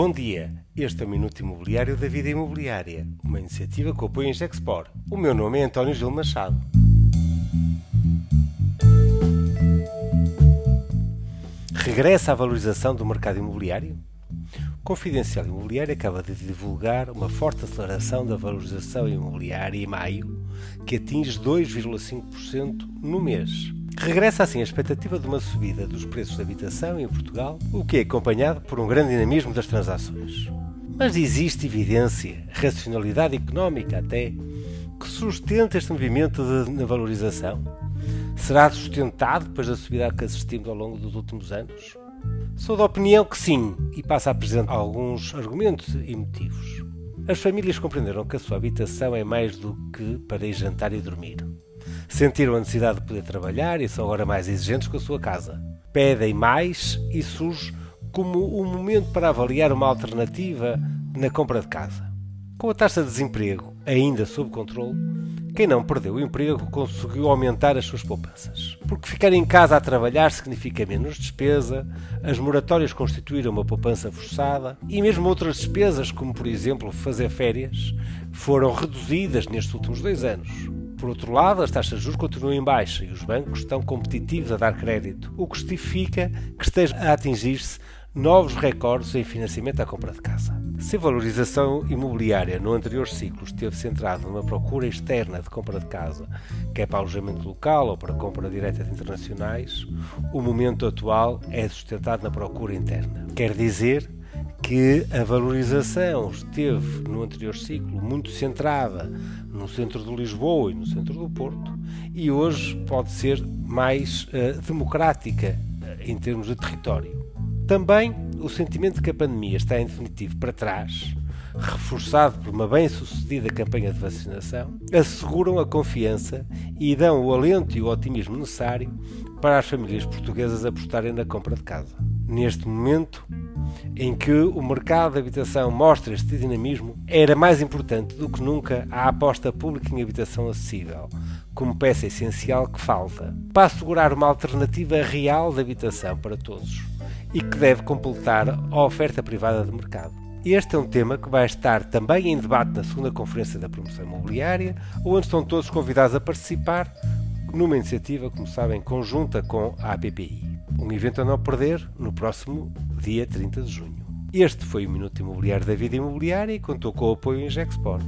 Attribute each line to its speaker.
Speaker 1: Bom dia, este é o Minuto Imobiliário da Vida Imobiliária, uma iniciativa que apoia em Gexpor. O meu nome é António Gil Machado. Regressa a valorização do mercado imobiliário? Confidencial Imobiliário acaba de divulgar uma forte aceleração da valorização imobiliária em maio, que atinge 2,5% no mês. Regressa assim a expectativa de uma subida dos preços de habitação em Portugal, o que é acompanhado por um grande dinamismo das transações. Mas existe evidência, racionalidade económica até, que sustenta este movimento de, valorização? Será sustentado depois da subida que assistimos ao longo dos últimos anos? Sou da opinião que sim, e passo a apresentar alguns argumentos e motivos. As famílias compreenderam que a sua habitação é mais do que para ir jantar e dormir. Sentiram a necessidade de poder trabalhar e são agora mais exigentes com a sua casa. Pedem mais e surge como um momento para avaliar uma alternativa na compra de casa. Com a taxa de desemprego ainda sob controle, quem não perdeu o emprego conseguiu aumentar as suas poupanças. Porque ficar em casa a trabalhar significa menos despesa, as moratórias constituíram uma poupança forçada e mesmo outras despesas, como por exemplo fazer férias, foram reduzidas nestes últimos dois anos. Por outro lado, as taxas de juros continuam em baixa e os bancos estão competitivos a dar crédito, o que justifica que esteja a atingir-se novos recordes em financiamento à compra de casa. Se a valorização imobiliária no anterior ciclo esteve centrada numa procura externa de compra de casa, quer para alojamento local ou para compra direta de internacionais, o momento atual é sustentado na procura interna. Quer dizer que a valorização esteve no anterior ciclo muito centrada no centro de Lisboa e no centro do Porto e hoje pode ser mais uh, democrática uh, em termos de território. Também o sentimento de que a pandemia está em definitivo para trás, reforçado por uma bem-sucedida campanha de vacinação, asseguram a confiança e dão o alento e o otimismo necessário para as famílias portuguesas apostarem na compra de casa. Neste momento, em que o mercado de habitação mostra este dinamismo, era mais importante do que nunca a aposta pública em habitação acessível, como peça essencial que falta, para assegurar uma alternativa real de habitação para todos e que deve completar a oferta privada de mercado. Este é um tema que vai estar também em debate na segunda Conferência da Promoção Imobiliária, onde estão todos convidados a participar numa iniciativa, como sabem, conjunta com a APPI. Um evento a não perder no próximo dia 30 de junho. Este foi o Minuto Imobiliário da Vida Imobiliária e contou com o apoio em Gexport.